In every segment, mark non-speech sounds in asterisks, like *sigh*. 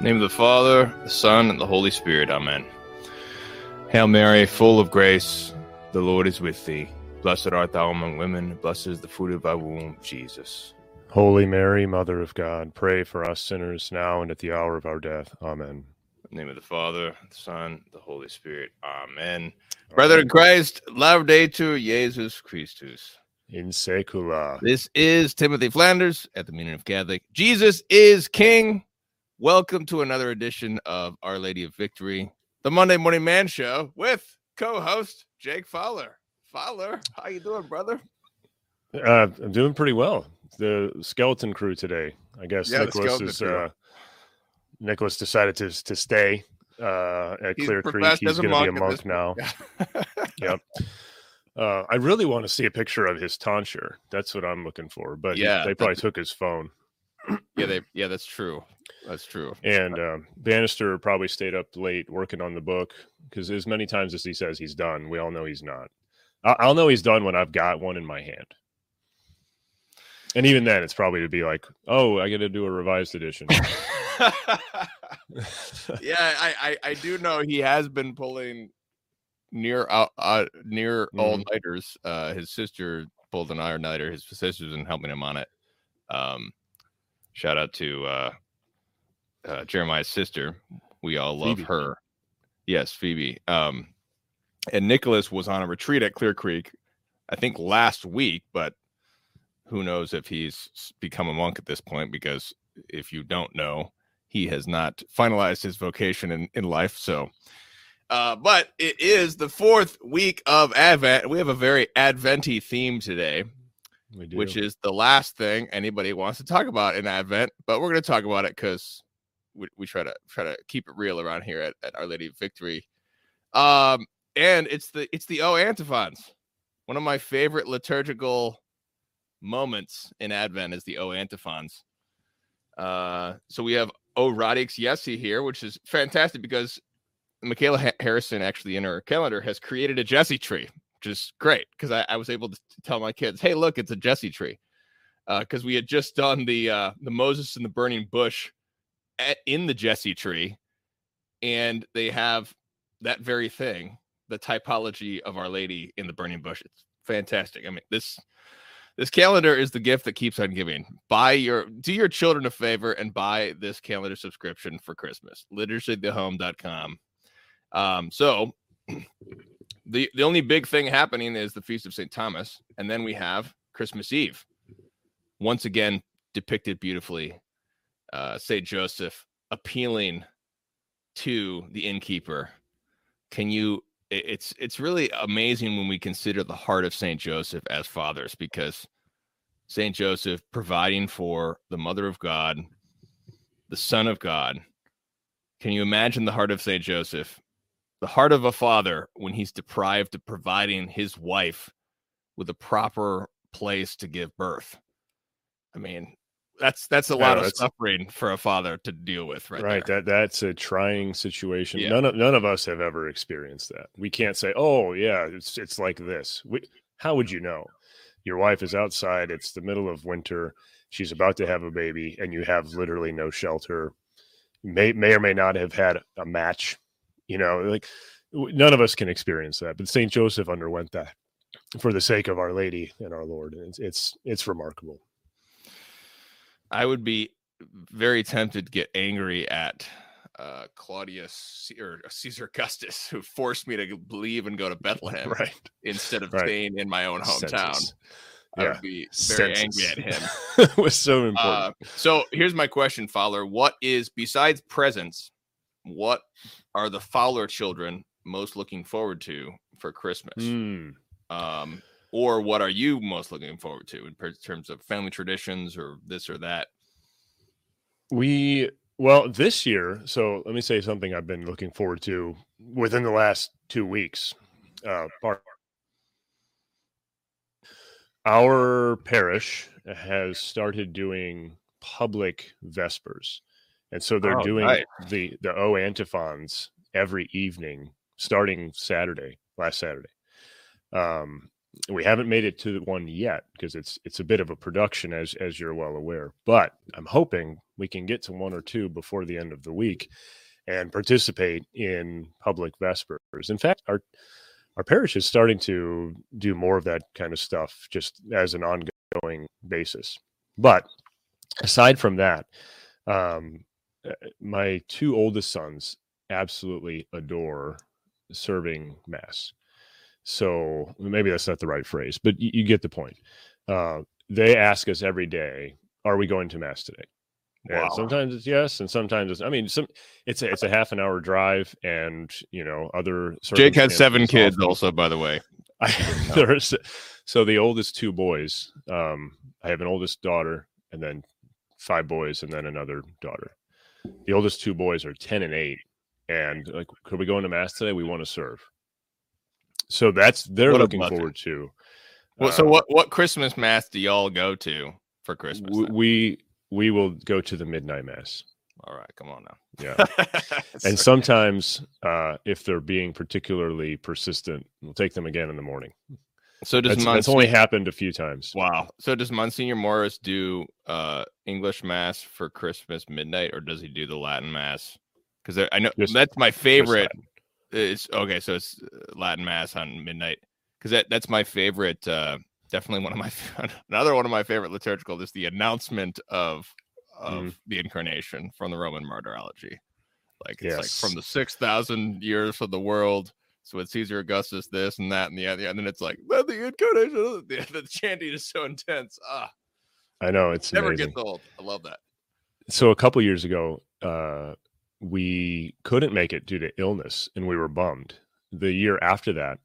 name of the Father, the Son, and the Holy Spirit. Amen. Hail Mary, full of grace, the Lord is with thee. Blessed art thou among women, blessed is the fruit of thy womb, Jesus. Holy Mary, Mother of God, pray for us sinners now and at the hour of our death. Amen. In the name of the Father, the Son, the Holy Spirit. Amen. Brother in Christ, Laudetur Jesus Christus. In secula. This is Timothy Flanders at the Meaning of Catholic. Jesus is King. Welcome to another edition of Our Lady of Victory, the Monday Morning Man Show with co-host Jake Fowler. Fowler, how you doing, brother? Uh, I'm doing pretty well. The skeleton crew today. I guess Yeah, Nicholas is uh, Nicholas decided to to stay uh, at He's Clear Creek. He's going to be a monk at monk this now. *laughs* Yep. Uh, I really want to see a picture of his tonsure. That's what I'm looking for. But Yeah, they probably took his phone. Yeah, they yeah, that's true. That's true. And um, Bannister probably stayed up late working on the book because as many times as he says he's done, we all know he's not. I- I'll know he's done when I've got one in my hand. And even then, it's probably to be like, oh, I got to do a revised edition. *laughs* *laughs* yeah, I, I I do know he has been pulling near uh, uh near all Mhm. nighters. Uh, his sister pulled an iron nighter. His sister's been helping him on it. Um, shout out to uh, uh Jeremiah's sister. We all love Phoebe. her. Yes, Phoebe. Um, and Nicholas was on a retreat at Clear Creek, I think last week, but who knows if he's become a monk at this point because if you don't know, he has not finalized his vocation in, in life. So, uh, but it is the fourth week of Advent. We have a very Adventy theme today. Which is the last thing anybody wants to talk about in Advent. But we're going to talk about it because we, we try to try to keep it real around here at, at Our Lady of Victory. Um, and it's the it's the O antiphons. One of my favorite liturgical moments in Advent is the O antiphons. Uh, so we have O Radix Yesi here, which is fantastic because Michaela Ha- Harrison actually in her calendar has created a Jesse tree, which is great because I, I was able to tell my kids, "Hey, look, it's a Jesse tree," because we had just done the uh, the Moses and the burning bush at, in the Jesse tree, and they have that very thing, the typology of Our Lady in the burning bush. It's fantastic. I mean, this this calendar is the gift that keeps on giving. Buy your do your children a favor and buy this calendar subscription for Christmas. Liturgythehome.com. Um, so *clears throat* the the only big thing happening is the feast of St. Thomas, and then we have Christmas Eve. Once again depicted beautifully. Uh St. Joseph appealing to the innkeeper. Can you it's it's really amazing when we consider the heart of Saint Joseph as fathers because Saint Joseph providing for the mother of God, the son of God. Can you imagine the heart of Saint Joseph? The heart of a father when he's deprived of providing his wife with a proper place to give birth. I mean, that's that's a Yeah, lot of suffering for a father to deal with, right? right. there. That that's a trying situation. Yeah. None of none of us have ever experienced that. We can't say, "Oh, yeah, it's it's like this." We, how would you know? Your wife is outside. It's the middle of winter. She's about to have a baby, and you have literally no shelter. May may or may not have had a match. You know, like none of us can experience that. But Saint Joseph underwent that for the sake of Our Lady and our Lord. And It's it's, it's remarkable. I would be very tempted to get angry at uh, Claudius or Caesar Augustus, who forced me to leave and go to *laughs* Bethlehem Right. instead of Right. staying in my own hometown. Census. I Yeah. would be very Census. angry at him. *laughs* it was so important. Uh, so here's my question, Fowler. What is besides presents? What are the Fowler children most looking forward to for Christmas? Hmm. Um, or what are you most looking forward to in per- terms of family traditions or this or that? We well this year. So let me say something I've been looking forward to within the last two weeks. Uh, part our parish has started doing public vespers, and so they're Oh, doing nice. the the O antiphons every evening starting Saturday, last Saturday. Um, we haven't made it to one yet because it's it's a bit of a production as as you're well aware but i'm hoping we can get to one or two before the end of the week and participate in public vespers in fact our our parish is starting to do more of that kind of stuff just as an ongoing basis but aside from that um my two oldest sons absolutely adore serving mass so maybe that's not the right phrase, but you, you get the point. Uh, they ask us every day, "Are we going to mass today?" Wow. And sometimes it's yes, and sometimes it's. I mean, some it's a it's a half an hour drive, and you know other. Jake had seven kids, often. also, by the way. *laughs* I, there's so the oldest two boys. Um, I have an oldest daughter, and then five boys, and then another daughter. The oldest two boys are ten and eight, and like, could we go into mass today? We want to serve. So that's they're what looking forward to. Well, uh, so what what Christmas mass do y'all go to for Christmas? W- we we will go to the midnight mass. All right, come on now. Yeah. *laughs* and sometimes uh if they're being particularly persistent, we'll take them again in the morning. So does that's, Monsignor... that's only happened a few times. Wow. So does Monsignor Morris do uh English mass for Christmas midnight or does he do the Latin mass? Because I know just, that's my favorite it's okay. So it's uh, Latin Mass on midnight because that that's my favorite. Uh, definitely one of my *laughs* another one of my favorite liturgical is the announcement of of mm. the incarnation from the Roman Martyrology. Like it's yes. like from the six thousand years of the world. So with Caesar Augustus, this and that and the other, and then it's like the, incarnation. The, *laughs* the chanting is so intense. Ah, I know it's never amazing. gets old. I love that. So a couple years ago, uh, we couldn't make it due to illness and we were bummed. The year after that,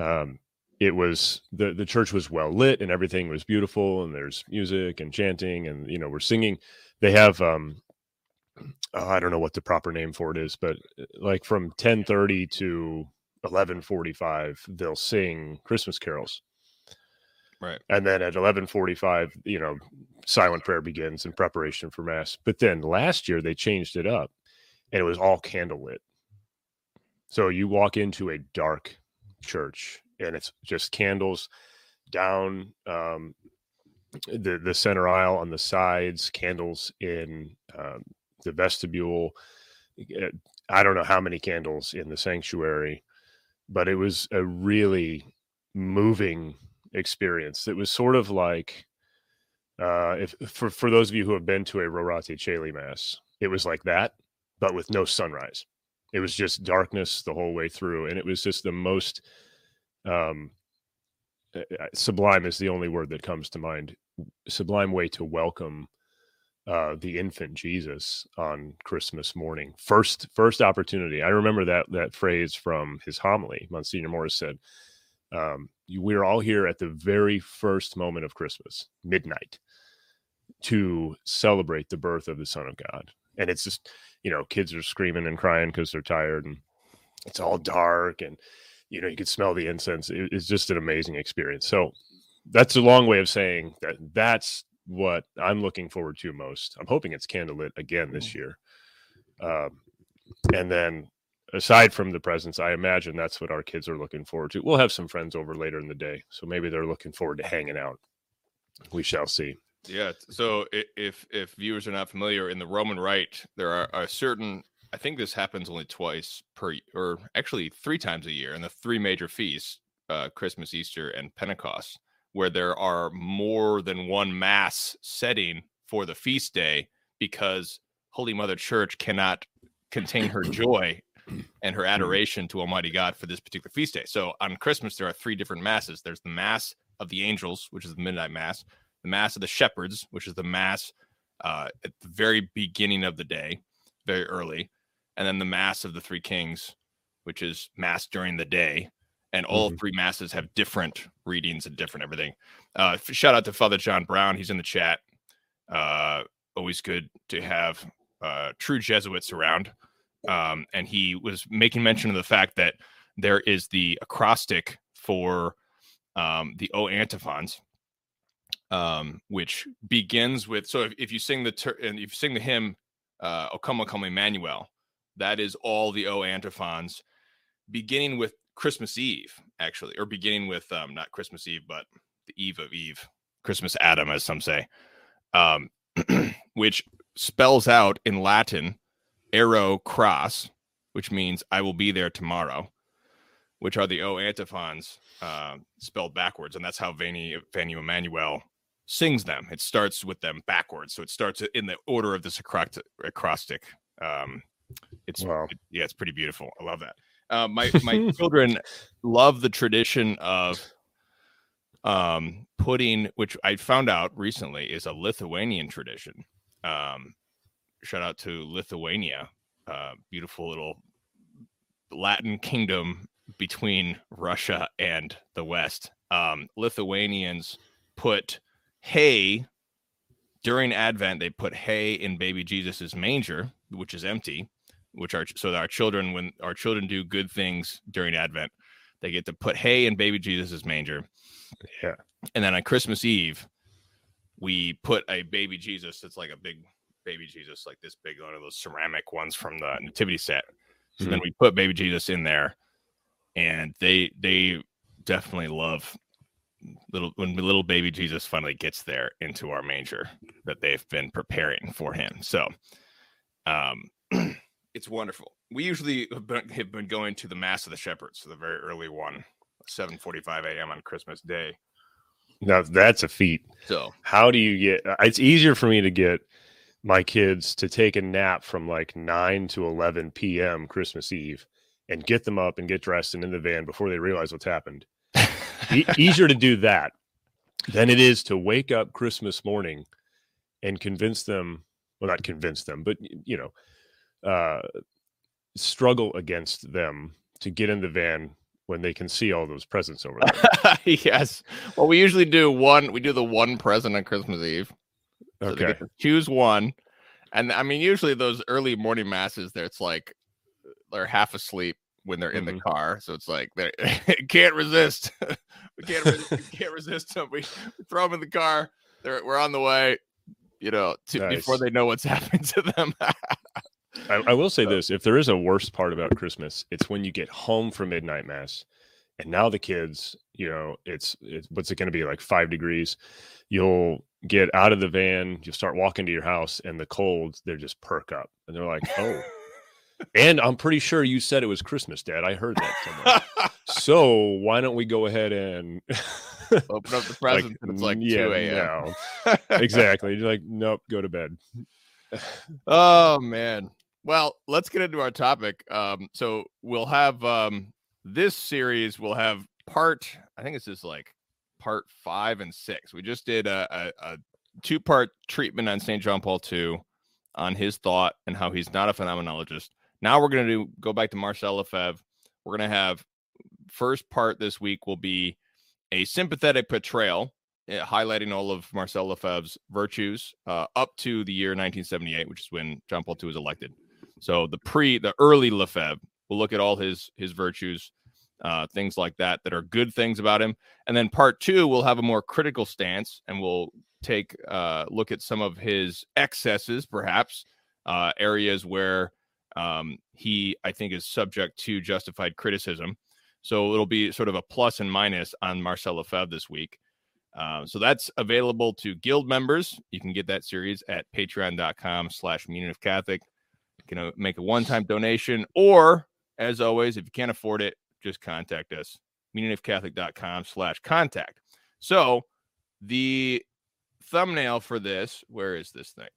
um, it was the the church was well lit and everything was beautiful and there's music and chanting and you know we're singing. They have um, oh, I don't know what the proper name for it is, but uh, like from ten thirty to eleven forty five, they'll sing Christmas carols. Right. And then at 11:45, you know, silent prayer begins in preparation for mass. But then last year they changed it up and it was all candlelit. So you walk into a dark church and it's just candles down um, the the center aisle on the sides, candles in um, the vestibule. Eh, I don't know how many candles in the sanctuary, but it was a really moving experience. It was sort of like uh, if for for those of you who have been to a Rorate Caeli mass, it was like that, but with no sunrise. It was just darkness the whole way through, and it was just the most um, eh, eh, sublime is the only word that comes to mind. Sublime way to welcome uh, the infant Jesus on Christmas morning. First, first opportunity. I remember that that phrase from his homily. Monsignor Morris said, um, we're all here at the very first moment of Christmas, midnight, to celebrate the birth of the Son of God. And it's just, you know, kids are screaming and crying because they're tired and it's all dark and, you know, you can smell the incense. it's just an amazing experience. So that's a long way of saying that that's what I'm looking forward to most. I'm hoping it's candlelit again this mm. year. Um, and then aside from the presents, I imagine that's what our kids are looking forward to. We'll have some friends over later in the day, so maybe they're looking forward to hanging out. We shall see. Yeah. So if if viewers are not familiar, in the Roman Rite, there are a certain. I think this happens only twice per, or actually three times a year, in the three major feasts: uh, Christmas, Easter, and Pentecost, where there are more than one mass setting for the feast day because Holy Mother Church cannot contain her *coughs* joy and her mm-hmm. adoration to Almighty God for this particular feast day. So on Christmas, there are three different masses. There's the Mass of the Angels, which is the midnight Mass, the Mass of the Shepherds, which is the Mass uh, at the very beginning of the day, very early, and then the Mass of the Three Kings, which is Mass during the day. And all mm-hmm. three masses have different readings and different everything. Uh, shout out to Father John Brown. He's in the chat. Uh, always good to have uh, true Jesuits around um, and he was making mention of the fact that there is the acrostic for um, the O antiphons, um, which begins with. So if, if you sing the ter- and if you sing the hymn, uh, "O come, O come, Emmanuel," that is all the O antiphons, beginning with Christmas Eve, actually, or beginning with um, not Christmas Eve, but the Eve of Eve, Christmas Adam, as some say, um, *clears throat* which spells out in Latin ero cras," which means I will be there tomorrow, which are the O antiphons uh, spelled backwards, and that's how Veni Veni Emmanuel sings them. It starts with them backwards, so it starts in the order of this acrostic. Um, it's wow. yeah, it's pretty beautiful. I love that. Uh, my *laughs* my children love the tradition of um, putting, which I found out recently is a Lithuanian tradition. Um, shout out to Lithuania, uh, beautiful little Latin kingdom between Russia and the West. Um, Lithuanians put hay during Advent. They put hay in baby Jesus's manger, which is empty. Which are so that our children, when our children do good things during Advent, they get to put hay in baby Jesus's manger. Yeah, and then on Christmas Eve, we put a baby Jesus. It's like a big baby Jesus, like this big one of those ceramic ones from the nativity set. So mm-hmm. then we put baby Jesus in there, and they they definitely love little when little baby Jesus finally gets there into our manger that they've been preparing for him. So um *clears throat* it's wonderful. We usually have been, have been going to the Mass of the Shepherds, so the very early one, 7:45 a.m. on Christmas Day. Now that's a feat. So how do you get? Uh, it's easier for me to get my kids to take a nap from like 9 to 11 p.m. Christmas Eve and get them up and get dressed and in the van before they realize what's happened. e- *laughs* easier to do that than it is to wake up Christmas morning and convince them, well, not convince them, but, you know, uh, struggle against them to get in the van when they can see all those presents over there. *laughs* yes. Well, we usually do one, we do the one present on Christmas Eve. So okay. choose one. And I mean, usually those early morning masses, there it's like they're half asleep when they're in mm-hmm. the car. So it's like they *laughs* can't resist. *laughs* we can't resist, we can't resist them. We, we, throw them in the car. They're, we're on the way, you know, to, nice. before they know what's happening to them. I, I, will say so. this: if there is a worst part about Christmas, it's when you get home from midnight mass, and now the kids, you know, it's, it's what's it going to be like five degrees. You'll get out of the van, you'll start walking to your house, and the cold, they're just perk up, and they're like, "Oh." and I'm pretty sure you said it was Christmas, Dad. I heard that somewhere. *laughs* so why don't we go ahead and *laughs* open up the present? like, it's like yeah, 2 a.m. No. *laughs* exactly. You're like, nope, go to bed. oh man. Well, let's get into our topic. Um, so we'll have um this series We'll have part, I think this is like part five and six. We just did a, a, a two part treatment on St. John Paul II on his thought and how he's not a phenomenologist. Now we're going to go back to Marcel Lefebvre. We're going to have first part this week will be a sympathetic portrayal uh, highlighting all of Marcel Lefebvre's virtues uh, up to the year 1978, which is when John Paul II was elected. So the pre, the early Lefebvre, we'll look at all his his virtues, uh, things like that that are good things about him. And then part two, we'll have a more critical stance, and we'll take uh, look at some of his excesses, perhaps uh, areas where um, he, I think, is subject to justified criticism. So it'll be sort of a plus and minus on Marcel Lefebvre this week. Uh, so that's available to guild members. You can get that series at patreon.com slash meaning of Catholic. You uh, make a one-time donation, or as always, if you can't afford it, just contact us. meaningofcatholic.com slash contact. So the thumbnail for this, where is this thing?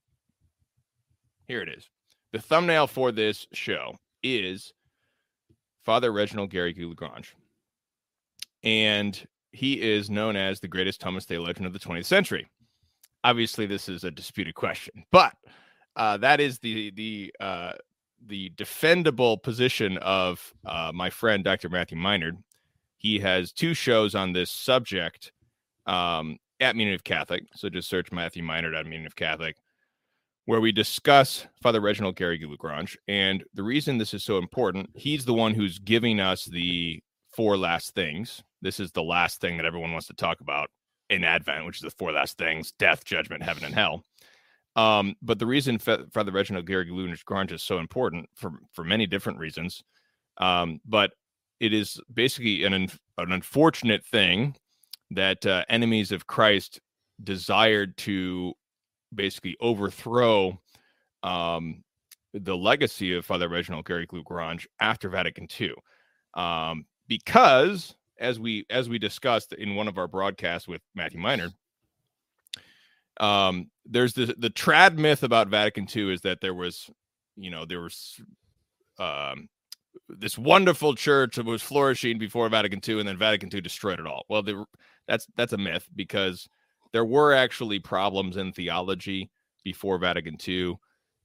Here it is. The thumbnail for this show is Father Reginald Garrigou-Lagrange. And he is known as the greatest Thomist theologian of the 20th century. Obviously, this is a disputed question, but uh, that is the the uh, the defendable position of uh, my friend Dr. Matthew Minerd. He has two shows on this subject um, at Meaning of Catholic. So just search Matthew Minerd at Meaning of Catholic where we discuss Father Reginald Garrigou-Lagrange. And the reason this is so important, he's the one who's giving us the four last things. This is the last thing that everyone wants to talk about in Advent, which is the four last things death, judgment, heaven, and hell. Um, but the reason Father Reginald Garrigou-Lagrange is so important for, for many different reasons. Um, but it is basically an an unfortunate thing that uh, enemies of Christ desired to basically overthrow um, the legacy of Father Reginald Garrigou-Lagrange after Vatican II, um, because as we as we discussed in one of our broadcasts with Matthew Minerd, um, there's the the trad myth about Vatican II is that there was, you know, there was um, this wonderful church that was flourishing before Vatican II, and then Vatican II destroyed it all. Well, that's that's a myth because there were actually problems in theology before Vatican II.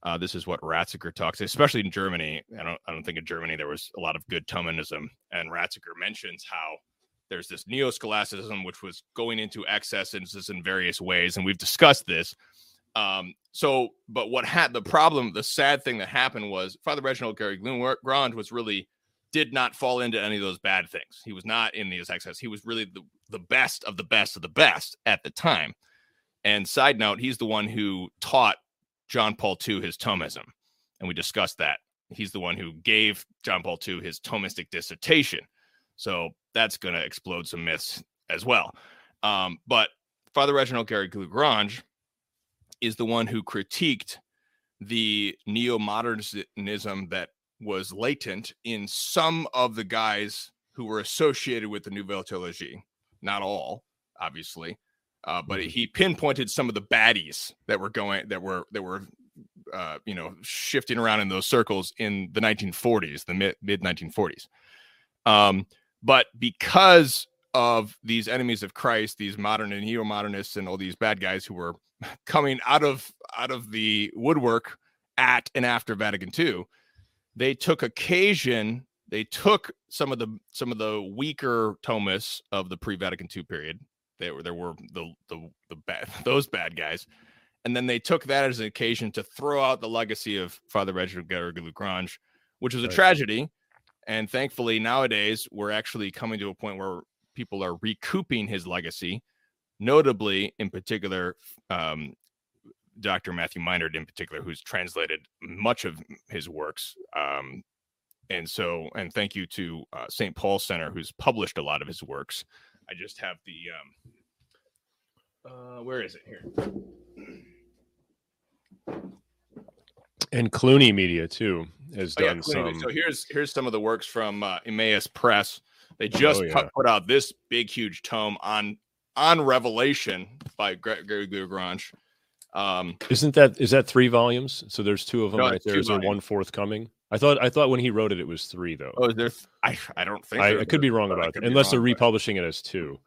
Uh, this is what Ratzinger talks, especially in Germany. I don't, I don't think in Germany there was a lot of good Thomism, and Ratzinger mentions how there's this neo-scholasticism which was going into excesses in various ways, and we've discussed this. Um, so, but what had the problem, the sad thing that happened was Father Reginald Gary Grange was really did not fall into any of those bad things. He was not in these excess. He was really the, the best of the best of the best at the time. And side note, he's the one who taught John Paul II his Thomism. And we discussed that. He's the one who gave John Paul II his Thomistic dissertation. So that's going to explode some myths as well. Um, but Father Reginald Garrigou-Lagrange is the one who critiqued the neo modernism that was latent in some of the guys who were associated with the Nouvelle Theologie. Not all, obviously, uh, but mm-hmm. he pinpointed some of the baddies that were going that were that were uh, you know shifting around in those circles in the 1940s, the mid mid 1940s. Um, but because of these enemies of Christ, these modern and neo modernists, and all these bad guys who were *laughs* coming out of out of the woodwork at and after Vatican II, they took occasion. They took some of the some of the weaker Thomists of the pre-Vatican II period. There were there were the the the bad *laughs* those bad guys, and then they took that as an occasion to throw out the legacy of Father Reginald Grange, which was a right. tragedy and thankfully, nowadays, we're actually coming to a point where people are recouping his legacy, notably, in particular, um, Dr. Matthew Minerd, in particular, who's translated much of his works. Um, and so, and thank you to uh, St. Paul Center, who's published a lot of his works. I just have the, um, uh, where is it here? And Cluny Media too has oh, done yeah, some. So here's here's some of the works from uh, Emmaus Press. They oh, just oh, yeah. put, put, out this big huge tome on on Revelation by Garrigou-Lagrange. Um, Isn't that is that three volumes? So there's two of them no, right there. Is there one forthcoming? I thought I thought when he wrote it, it was three though. Oh, there's I I don't think I, I could be wrong about that unless they're republishing it as two.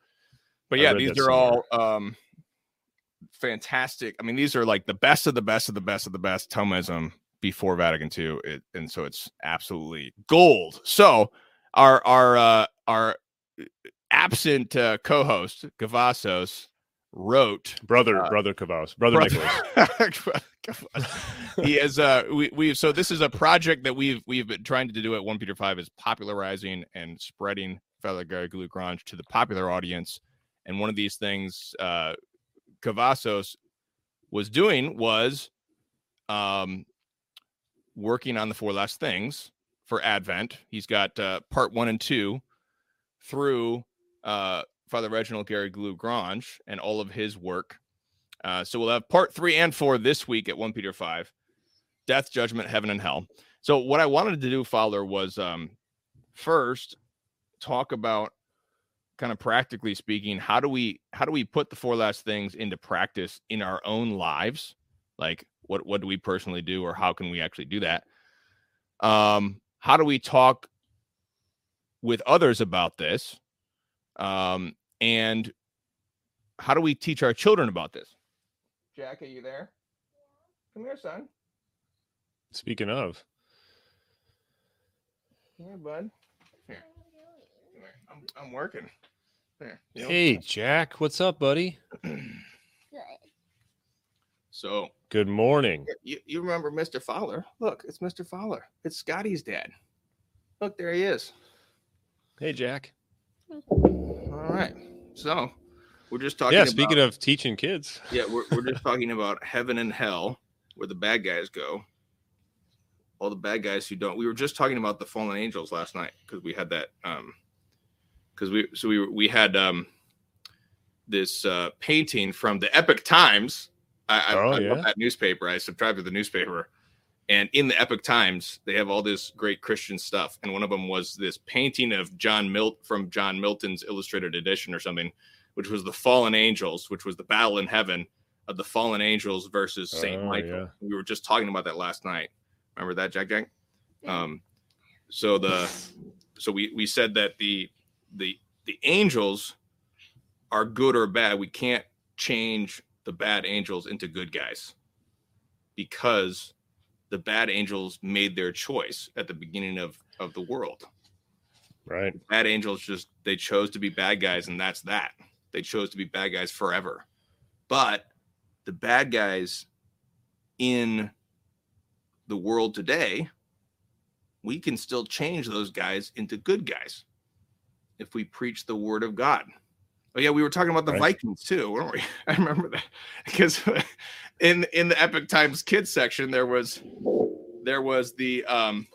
But yeah, these are somewhere. all um fantastic. I mean, these are like the best of the best of the best of the best Thomism before Vatican II, it, and so it's absolutely gold. So our our uh, our uh, absent uh, co-host Cavazos wrote brother uh, brother Cavazos brother, brother Nicholas. *laughs* he is uh we we so this is a project that we've we've been trying to do at one Peter five is popularizing and spreading Father Garrigou-Lagrange to the popular audience. And one of these things uh Cavazos was doing was um, working on the four last things for Advent. He's got uh, part one and two through uh, Father Reginald Garrigou-Lagrange and all of his work. Uh, so we'll have part three and four this week at 1 Peter 5 Death, Judgment, Heaven, and Hell. So, what I wanted to do, Fowler, was um, first talk about kind of practically speaking how do we how do we put the four last things into practice in our own lives? Like what what do we personally do or how can we actually do that? Um how do we talk with others about this? Um and how do we teach our children about this? Jack are you there? Come here son. Speaking of. Here bud I'm, I'm working there. Hey, Jack. What's up, buddy? Good. So, good morning. You, you remember Mr. Fowler? Look, it's Mr. Fowler. It's Scotty's dad. Look, there he is. Hey, Jack. All right. So, we're just talking. Yeah. Speaking about, of teaching kids. Yeah, we're we're just talking about heaven and hell, where the bad guys go. all the bad guys who don't. We were just talking about the fallen angels last night because we had that. Um, because we so we we had um this uh painting from the Epoch Times. I, I, Oh, I yeah. love that newspaper. I subscribe to the newspaper, and in the Epoch Times they have all this great Christian stuff. And one of them was this painting of John Milt from John Milton's illustrated edition or something, which was the fallen angels, which was the battle in heaven of the fallen angels versus Saint Oh, Michael. yeah. We were just talking about that last night. Remember that, Jack Jack? Um, so the so we we said that the the the angels are good or bad. We can't change the bad angels into good guys because the bad angels made their choice at the beginning of of the world. Right. Bad angels just they chose to be bad guys and that's that. They chose to be bad guys forever. But the bad guys in the world today, we can still change those guys into good guys if we preach the word of God. Oh yeah, we were talking about the Right. Vikings too, weren't we? *laughs* I remember that because *laughs* in in the Epoch Times kids section there was there was the um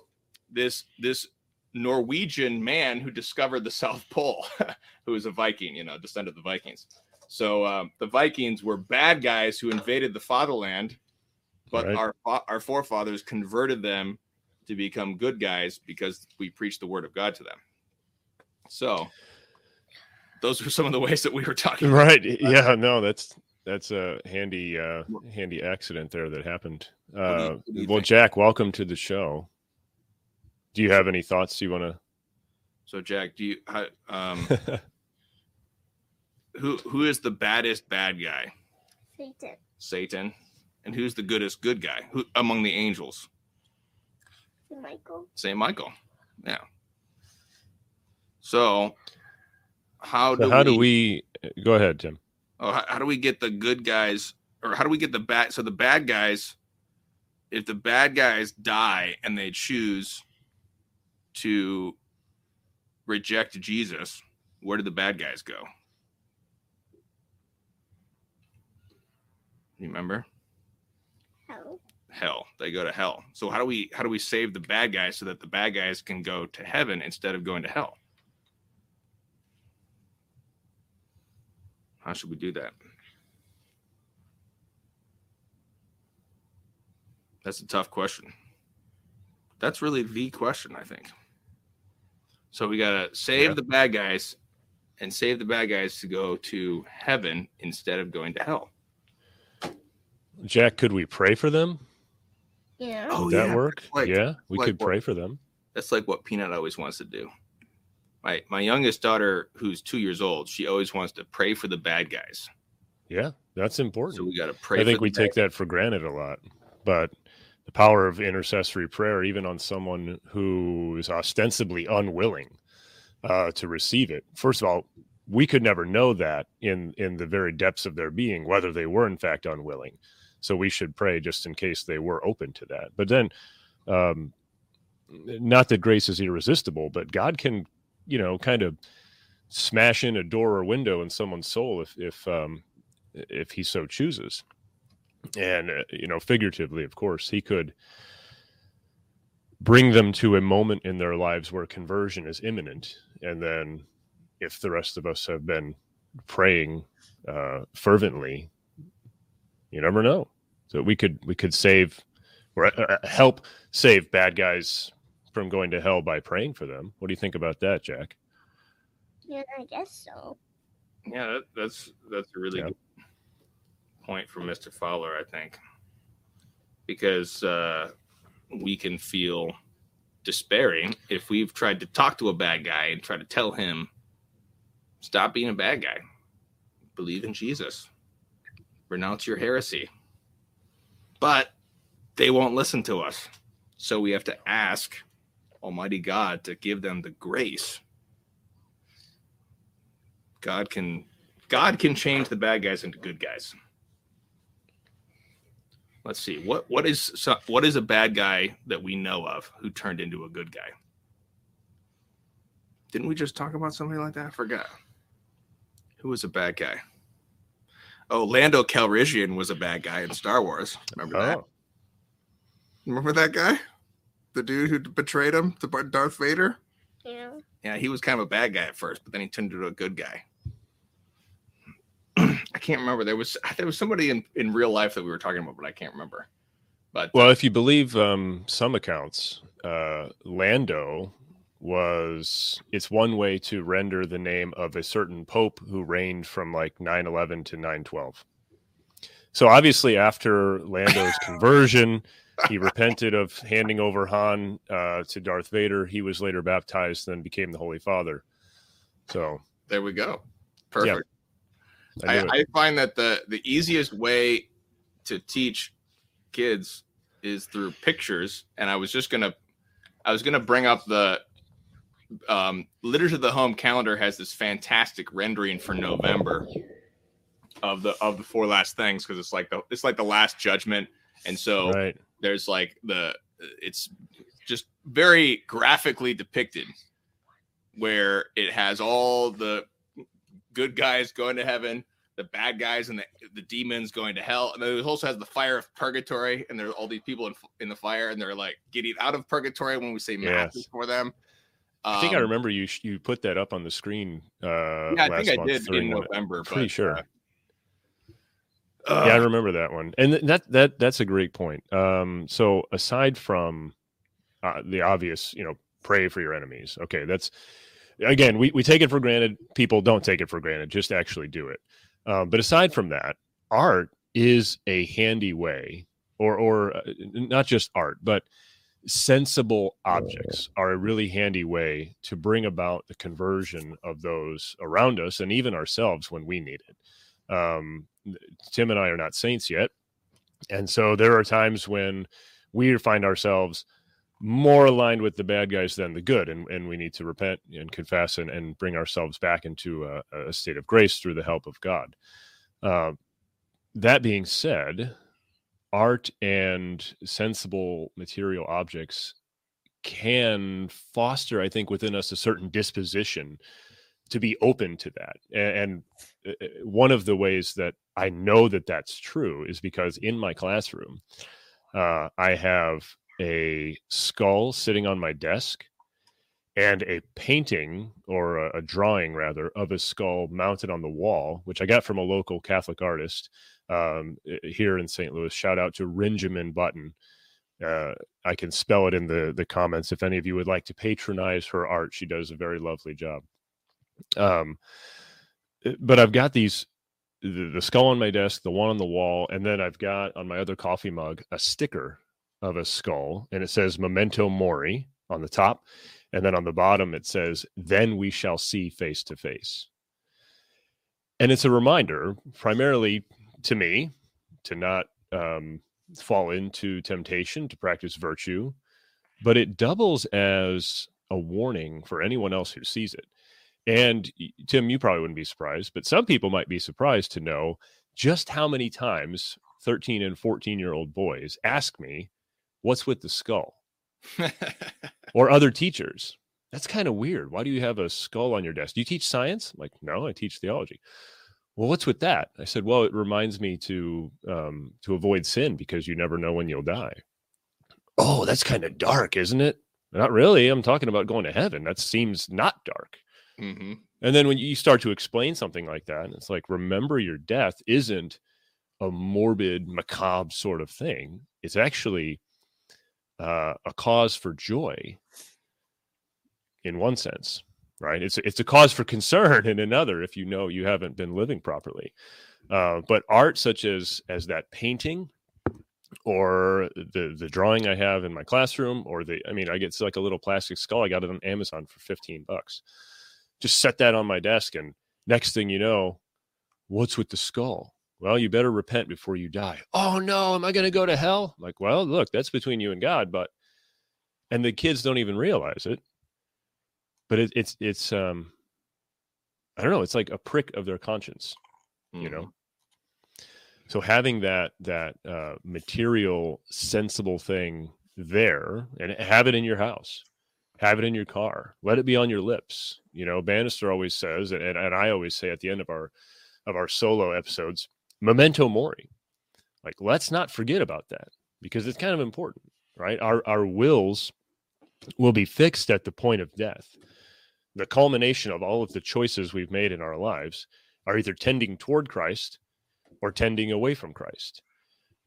this this Norwegian man who discovered the South Pole, *laughs* who was a Viking, you know, descendant of the Vikings. So um, the Vikings were bad guys who invaded the fatherland, but Right. our our forefathers converted them to become good guys because we preached the word of God to them. So those were some of the ways that we were talking. about. Right. Yeah. No, that's that's a handy uh handy accident there that happened. do you- Uh what do you well, think? Jack, welcome to the show. Do you have any thoughts you want to? So Jack, do you um, *laughs* who who is the baddest bad guy? Satan. Satan. And who's the goodest good guy? Who among the angels? Saint Michael. Saint Michael. Yeah. So how do how we, do we go ahead, Tim? oh, how, how do we get the good guys or how do we get the bad so the bad guys if the bad guys die and they choose to reject Jesus, where do the bad guys go? You remember? Hell. hell they go to hell so how do we how do we save the bad guys so that the bad guys can go to heaven instead of going to hell how should we do that that's a tough question that's really the question i think so we gotta save Yeah. the bad guys and save the bad guys to go to heaven instead of going to hell Jack, could we pray for them? Yeah. Oh, Would that yeah, work? like- yeah, we like could what- pray for them. That's like what Peanut always wants to do. My my youngest daughter, who's two years old, she always wants to pray for the bad guys. Yeah, that's important. So we got to pray. I think we take that for granted a lot. But the power of intercessory prayer, even on someone who is ostensibly unwilling uh, to receive it, first of all, we could never know that in in the very depths of their being whether they were in fact unwilling. So we should pray just in case they were open to that. But then, um, not that grace is irresistible, but God can, you know, kind of smash in a door or window in someone's soul if if um, if he so chooses. And uh, you know figuratively of course he could bring them to a moment in their lives where conversion is imminent. And then if the rest of us have been praying uh, fervently you never know. So we could we could save or uh, help save bad guys from going to hell by praying for them. What do you think about that jack? Yeah, I guess so. Yeah, that, that's that's a really Yeah. good point from Mister Fowler, I think, because uh, we can feel despairing if we've tried to talk to a bad guy and try to tell him stop being a bad guy, believe in Jesus, renounce your heresy, but they won't listen to us, so we have to ask Almighty God to give them the grace God can God can change the bad guys into good guys. Let's see what what is what is a bad guy that we know of who turned into a good guy? Didn't we just talk about somebody like that? I forgot. Who was a bad guy? Oh, Lando Calrissian was a bad guy in Star Wars. Remember that? oh Remember that guy? The dude who betrayed him to Darth Vader. Yeah. Yeah, he was kind of a bad guy at first, but then he turned into a good guy. *clears throat* I can't remember. There was there was somebody in in real life that we were talking about, but I can't remember. But Well, if you believe um, some accounts, uh, Lando was it's one way to render the name of a certain pope who reigned from like 911 to 912. So obviously, after Lando's *laughs* conversion, *laughs* he repented of handing over Han uh, to Darth Vader. He was later baptized, then became the Holy Father. So there we go. Perfect. I I. I find that the the easiest way to teach kids is through pictures and i was just gonna i was gonna bring up the um liturgy of the home calendar has this fantastic rendering for november of the of the four last things because it's like the it's like the last judgment and so right. There's like the it's just very graphically depicted where it has all the good guys going to heaven the bad guys and the, the demons going to hell and then it also has the fire of purgatory and there are all these people in, in the fire and they're like getting out of purgatory when we say masses Yes. for them I think I Um, remember you you put that up on the screen. Uh, yeah i think i did in november pretty but, sure. uh, yeah, I remember that one, and that that that's a great point. Um, so aside from uh, the obvious, you know, pray for your enemies. Okay, that's again, we we take it for granted. People don't take it for granted. Just actually do it. Um, but aside from that, art is a handy way, or or uh, not just art, but sensible objects are a really handy way to bring about the conversion of those around us and even ourselves when we need it. Um, Tim and I are not saints yet. And so there are times when we find ourselves more aligned with the bad guys than the good, and, and we need to repent and confess and, and bring ourselves back into a, a state of grace through the help of God. Uh, that being said, art and sensible material objects can foster, I think, within us a certain disposition to be open to that. And, uh, one of the ways that I know that that's true is because in my classroom, uh, I have a skull sitting on my desk and a painting or a, a drawing rather of a skull mounted on the wall, which I got from a local Catholic artist um, here in St. Louis. Shout out to Rinjamin Button. Uh, I can spell it in the the comments if any of you would like to patronize her art. She does a very lovely job. Um, uh, but I've got these the, the skull on my desk, the one on the wall, and then I've got on my other coffee mug a sticker of a skull, and it says "Memento Mori" on the top, and then on the bottom it says "Then we shall see face to face." And it's a reminder, primarily to me, to not um, fall into temptation, to practice virtue, but it doubles as a warning for anyone else who sees it. And Tim, you probably wouldn't be surprised, but some people might be surprised to know just how many times 13 and 14 year old boys ask me, What's with the skull? *laughs* Or other teachers. That's kind of weird. Why do you have a skull on your desk? Do you teach science? I'm like, no, I teach theology. Well, what's with that? I said, well, it reminds me to um, to avoid sin because you never know when you'll die. Oh, that's kind of dark, isn't it? Not really. I'm talking about going to heaven. That seems not dark. Hmm And then when you start to explain something like that, it's like, remember your death isn't a morbid, macabre sort of thing. It's actually uh, a cause for joy in one sense, right? It's, it's a cause for concern in another if you know you haven't been living properly. Uh, but art such as as that painting or the the drawing I have in my classroom or the I mean I get like a little plastic skull I got it on Amazon for 15 bucks just set that on my desk and next thing you know what's with the skull? Well you better repent before you die. Oh no am i going to go to hell? I'm like well look that's between you and god but and the kids don't even realize it. But it, it's it's um i don't know it's like a prick of their conscience you know? So having that that uh, material sensible thing there and have it in your house have it in your car let it be on your lips you know bannister always says and, and i always say at the end of our of our solo episodes memento mori like let's not forget about that because it's kind of important right our our wills will be fixed at the point of death. The culmination of all of the choices we've made in our lives are either tending toward Christ or tending away from Christ.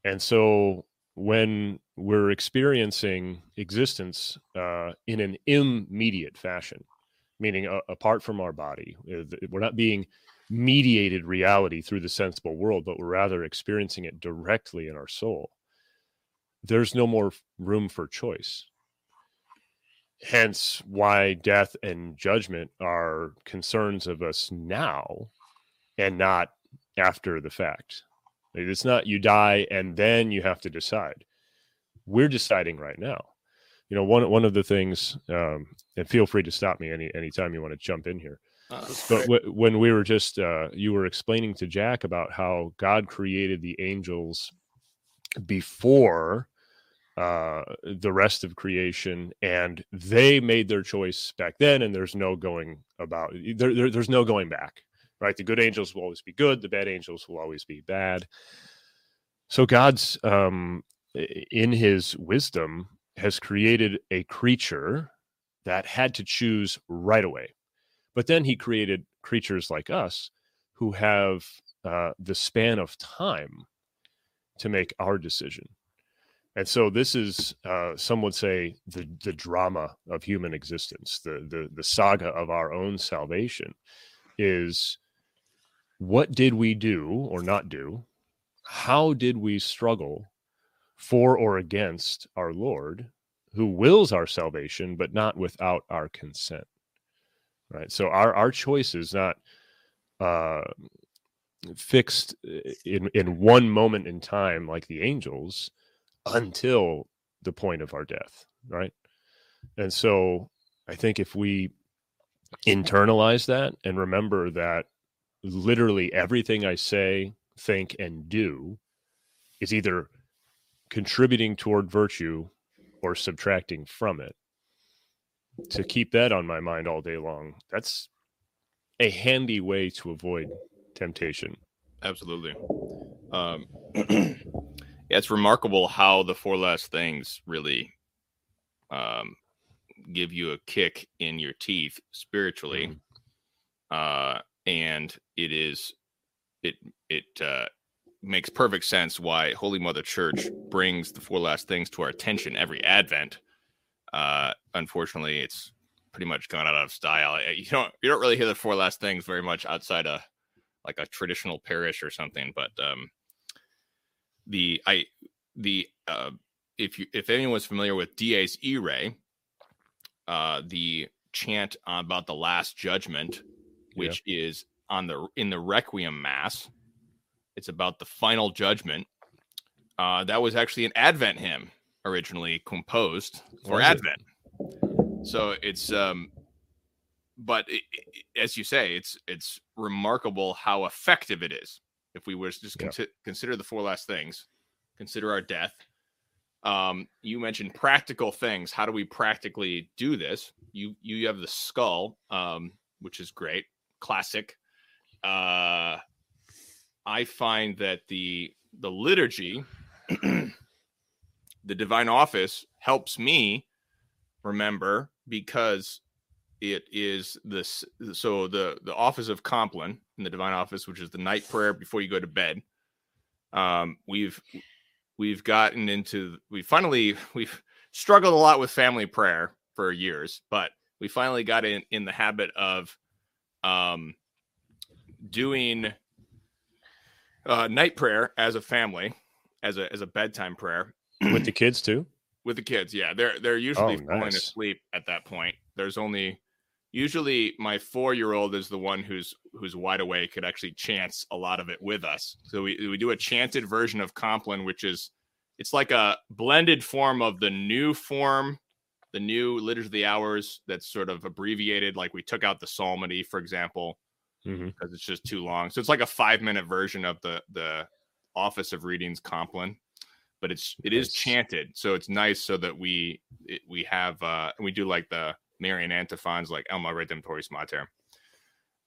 And so when we're experiencing existence uh, in an immediate fashion, meaning uh, apart from our body, uh, we're not being mediated reality through the sensible world, but we're rather experiencing it directly in our soul. There's no more room for choice. Hence, why death and judgment are concerns of us now and not after the fact. It's not you die and then you have to decide. We're deciding right now. You know, one one of the things, um, and feel free to stop me any anytime you want to jump in here. Uh, But w- when we were just, uh, you were explaining to Jack about how God created the angels before uh, the rest of creation, and they made their choice back then, and there's no going about. There, there, there's no going back. Right, the good angels will always be good. The bad angels will always be bad. So God's, um, in His wisdom, has created a creature that had to choose right away but then he created creatures like us who have uh, the span of time to make our decision. And so this is, uh, some would say, the the drama of human existence, the the the saga of our own salvation, is what did we do or not do? How did we struggle for or against our Lord, who wills our salvation, but not without our consent? right so our our choice is not uh fixed in in one moment in time like the angels until the point of our death right and so i think if we internalize that and remember that literally everything i say think and do is either contributing toward virtue or subtracting from it. To keep that on my mind all day long that's a handy way to avoid temptation. Absolutely. Um, *clears throat* yeah, it's remarkable how the four last things really um, give you a kick in your teeth spiritually, uh, and it is it it uh, makes perfect sense why Holy Mother Church brings the four last things to our attention every Advent. Uh, unfortunately, it's pretty much gone out of style. Uh, You don't you don't really hear the four last things very much outside of like a traditional parish or something. But um, the I the uh, if you if anyone's familiar with Dies Irae, uh, the chant about the Last Judgment, which is on the in the Requiem Mass, it's about the final judgment. Uh, that was actually an Advent hymn originally composed for Was it? Advent. So it's um, but i i as you say, it's it's remarkable how effective it is. If we were to just Yeah. consi- consider the four last things, consider our death. Um, you mentioned practical things. How do we practically do this? You you have the skull, um, which is great, classic. Uh, I find that the the liturgy, *clears throat* the divine office, helps me remember because it is this so the the office of Compline in the divine office, which is the night prayer before you go to bed. Um, we've we've gotten into we finally *laughs* we've struggled a lot with family prayer for years, but we finally got in in the habit of um doing uh night prayer as a family as a as a bedtime prayer. With the kids too? *clears throat* With the kids yeah. They're they're usually Oh, falling nice. asleep at that point. There's only usually my four year old is the one who's who's wide awake could actually chants a lot of it with us. So we, we do a chanted version of compline which is it's like a blended form of the new form the new liturgy of the hours that's sort of abbreviated like we took out the psalmody for example Mhm. because it's just too long. So it's like a five minute version of the the Office of Readings Compline, but it's it is Nice. chanted, so it's nice so that we it, we have uh we do like the Marian antiphons like Alma Redemptoris Mater.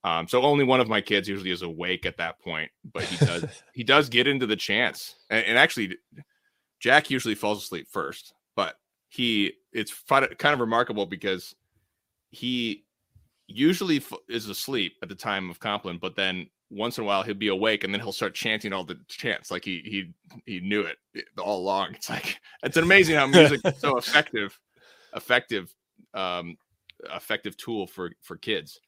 Um, so only one of my kids usually is awake at that point, but he does *laughs* he does get into the chants, and, and actually, Jack usually falls asleep first, he it's kind of remarkable because he usually f- is asleep at the time of Compline, but then once in a while he'll be awake and then he'll start chanting all the chants like he he he knew it all along. It's like *laughs* it's amazing how music is so *laughs* effective, effective, um, effective tool for for kids.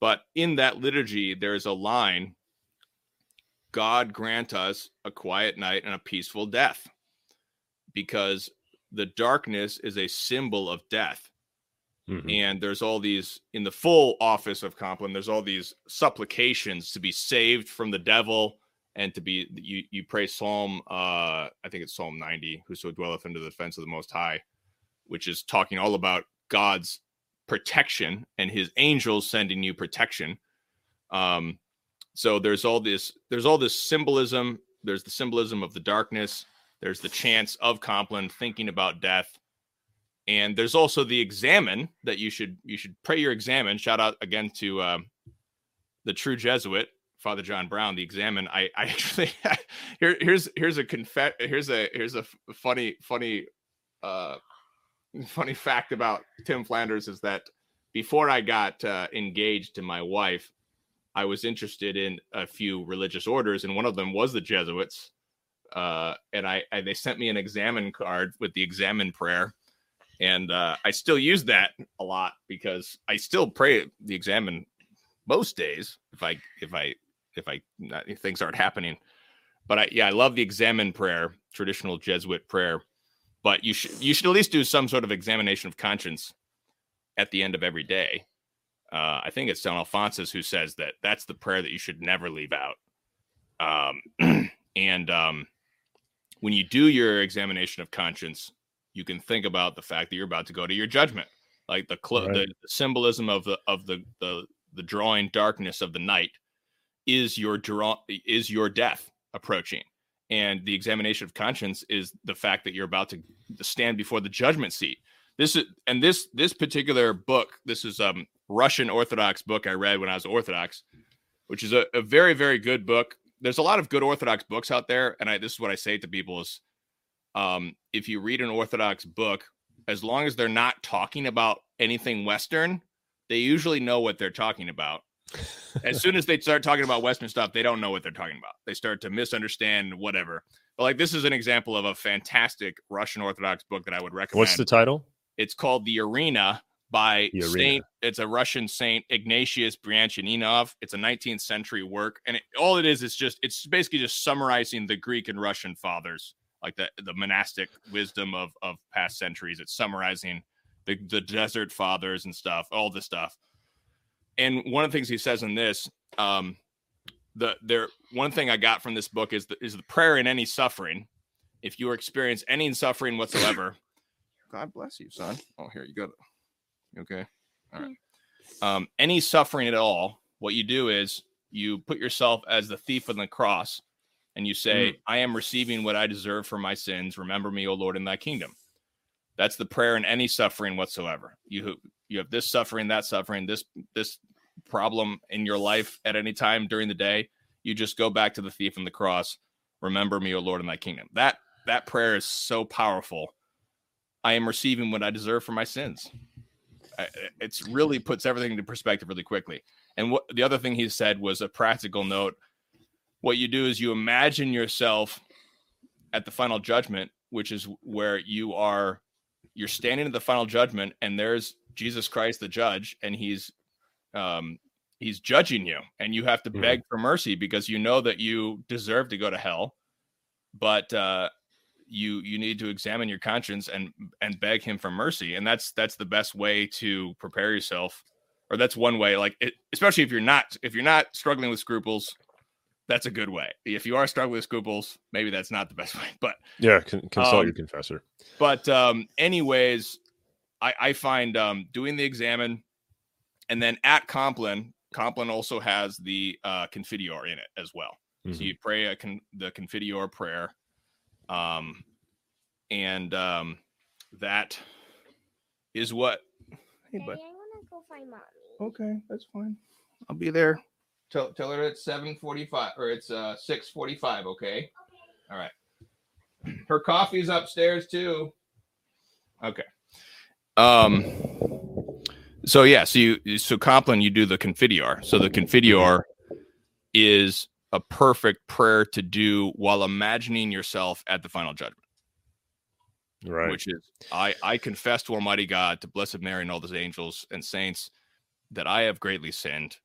But in that liturgy, there's a line: "God grant us a quiet night and a peaceful death," because the darkness is a symbol of death Mhm. and there's all these in the full office of Compline. There's all these supplications to be saved from the devil and to be you. You pray Psalm, uh, I think it's Psalm 90, "Whoso dwelleth under the defense of the Most High," which is talking all about God's protection and His angels sending you protection. Um, so there's all this. There's all this symbolism. There's the symbolism of the darkness. There's the chance of Compline thinking about death. And there's also the examen that you should you should pray your examen. Shout out again to um, the true jesuit father john brown the examen. I i *laughs* actually here here's here's a confess here's a here's a funny funny uh funny fact about tim flanders is that before i got uh, engaged to my wife i was interested in a few religious orders and one of them was the jesuits uh and i, I they sent me an examen card with the examen prayer and uh, I still use that a lot because I still pray the examen most days if I if I if I not, if things aren't happening. But I yeah I love the examen prayer, traditional Jesuit prayer. But you should you should at least do some sort of examination of conscience at the end of every day. Uh, I think it's Saint Alphonsus who says that that's the prayer that you should never leave out. Um, *clears throat* and um, when you do your examination of conscience, you can think about the fact that you're about to go to your judgment. Like the, clo- Right. the symbolism of the of the the the drawing darkness of the night is your draw is your death approaching. And the examination of conscience is the fact that you're about to stand before the judgment seat. This is and this this particular book this is um russian orthodox book i read when i was orthodox which is a, a very very good book there's a lot of good orthodox books out there and i this is what i say to people is um, if you read an Orthodox book, as long as they're not talking about anything Western, they usually know what they're talking about. as soon as they start talking about Western stuff, they don't know what they're talking about. They start to misunderstand whatever. But like this is an example of a fantastic Russian Orthodox book that I would recommend. What's the title? It's called The Arena by Saint. It's a Russian saint Ignatius Bryanchaninov. It's a 19th century work, and it, all it is is just it's basically just summarizing the Greek and Russian fathers, like the the monastic wisdom of of past centuries. It's summarizing the the desert fathers and stuff, all this stuff. And one of the things he says in this, um, the there one thing I got from this book is the, is the prayer in any suffering. If you experience any suffering whatsoever, *coughs* God bless you, son. Oh, here you go. You okay? All right. Um, any suffering at all, what you do is you put yourself as the thief on the cross and you say, I am receiving what I deserve for my sins. Remember me, O Lord, in thy kingdom. That's the prayer in any suffering whatsoever. You you have this suffering, that suffering, this this problem in your life at any time during the day. You just go back to the thief on the cross. Remember me, O Lord, in thy kingdom. That that prayer is so powerful. I am receiving what I deserve for my sins. It's really puts everything into perspective really quickly. And what the other thing he said was a practical note. What you do is you imagine yourself at the final judgment, which is where you are you're standing at the final judgment and there's Jesus Christ the judge and he's um he's judging you and you have to Mhm. beg for mercy because you know that you deserve to go to hell but uh you you need to examine your conscience and and beg him for mercy. And that's that's the best way to prepare yourself. Or that's one way like it, especially if you're not if you're not struggling with scruples that's a good way. If you are struggling with scruples maybe that's not the best *laughs* way but Yeah, con- consult Um, your confessor. but um anyways i i find um doing the examen and then at compline compline also has the uh Confiteor in it as well. Mhm. so you pray a con- the Confiteor prayer um and um that is what hey Daddy, bud I want to go find mommy. okay that's fine i'll be there tell, tell her it's 745 or it's uh 645 okay all right her coffee's upstairs too Okay. Um. So yeah, so you so Compline, you do the Confiteor. So the Confiteor is a perfect prayer to do while imagining yourself at the final judgment. Right. Which is I I confess to Almighty God, to Blessed Mary and all the angels and saints that I have greatly sinned.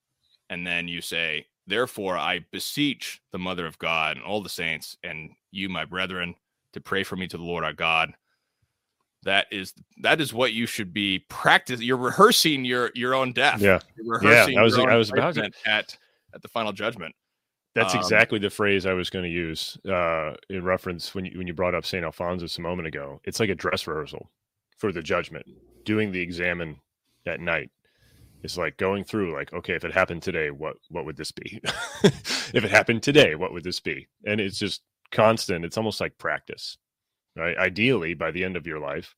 And then you say, Therefore I beseech the Mother of God and all the saints and you, my brethren, to pray for me to the Lord our God. That is that is what you should be practicing. You're rehearsing your your own death. yeah. You're Yeah, rehearsing I was- I was about to- at at the final judgment. That's Um, exactly the phrase I was going to use uh, in reference when you when you brought up Saint Alphonsus a moment ago. It's like a dress rehearsal for the judgment. Doing the examen at night is like going through like, okay, if it happened today, what what would this be? *laughs* if it happened today, what would this be? And it's just constant. It's almost like practice, right? Ideally, by the end of your life,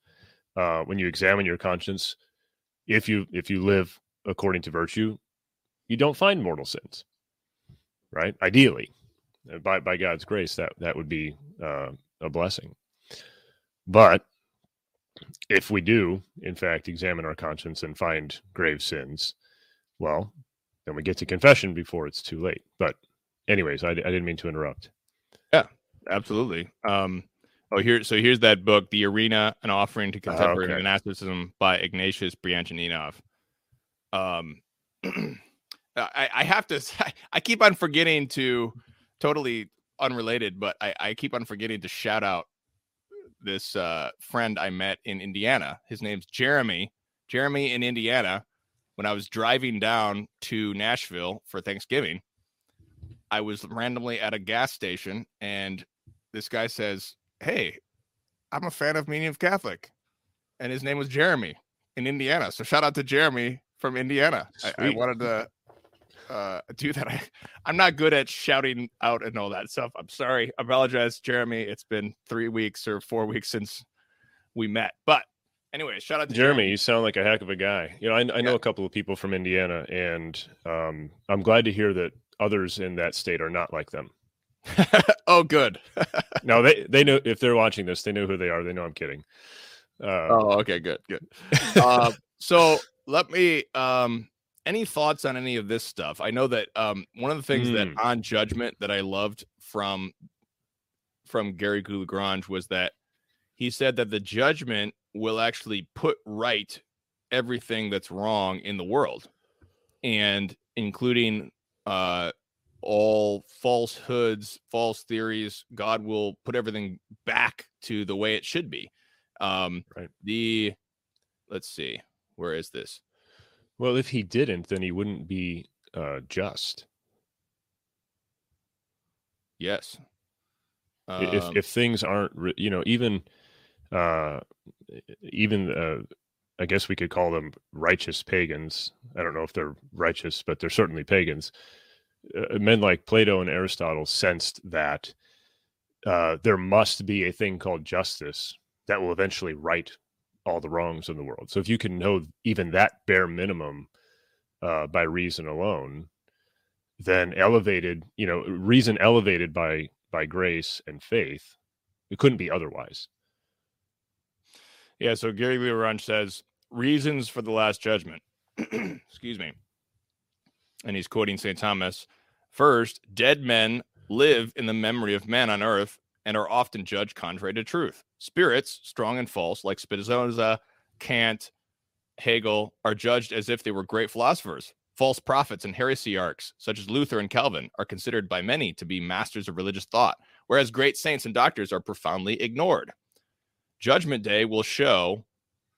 uh, when you examine your conscience, if you if you live according to virtue, you don't find mortal sins right? Ideally, uh, by by God's grace, that that would be uh, a blessing. But if we do, in fact, examine our conscience and find grave sins, well, then we get to confession before it's too late. But, anyways, I, I didn't mean to interrupt. Yeah, absolutely. Um, oh, here. So here's that book, "The Arena: An Offering to Contemporary okay. Monasticism" by Ignatius Brianchaninov. Um, *clears throat* I, I have to. *laughs* I keep on forgetting to totally unrelated, but I, I keep on forgetting to shout out this uh, friend I met in Indiana. His name's Jeremy. Jeremy in Indiana. When I was driving down to Nashville for Thanksgiving, I was randomly at a gas station, and this guy says, "Hey, I'm a fan of Meaning of Catholic," and his name was Jeremy in Indiana. So shout out to Jeremy from Indiana. I, I wanted to uh, *laughs* do that. I, I'm not good at shouting out and all that stuff. I'm sorry. I apologize, Jeremy. It's been three weeks or four weeks since we met. But anyway, shout out to Jeremy, you sound like a heck of a guy. You know, I, I know Yeah. a couple of people from Indiana, and um, I'm glad to hear that others in that state are not like them. *laughs* oh, good. *laughs* No, they they know if they're watching this, they know who they are. They know I'm kidding. Uh, Oh, okay, good, good. uh, so let me um any thoughts on any of this stuff i know that um one of the things that Mm. on judgment that i loved from from Garrigou-Lagrange was that he said that the judgment will actually put right everything that's wrong in the world and including uh all falsehoods false theories god will put everything back to the way it should be um Right. the let's see where is this Well, if he didn't, then he wouldn't be uh, just. yes I- if Um, if things aren't, you know, even uh, even uh, I guess we could call them righteous pagans. I don't know if they're righteous, but they're certainly pagans. Uh, men like Plato and Aristotle sensed that uh, there must be a thing called justice that will eventually right all the wrongs in the world. So if you can know even that bare minimum uh, by reason alone, then elevated, you know, reason elevated by by grace and faith, it couldn't be otherwise. yeah so Garrigou-Lagrange says reasons for the last judgment *clears throat* excuse me and he's quoting st thomas first dead men live in the memory of men on earth and are often judged contrary to truth spirits strong and false like spinoza kant hegel are judged as if they were great philosophers false prophets and heresiarchs such as luther and calvin are considered by many to be masters of religious thought whereas great saints and doctors are profoundly ignored judgment day will show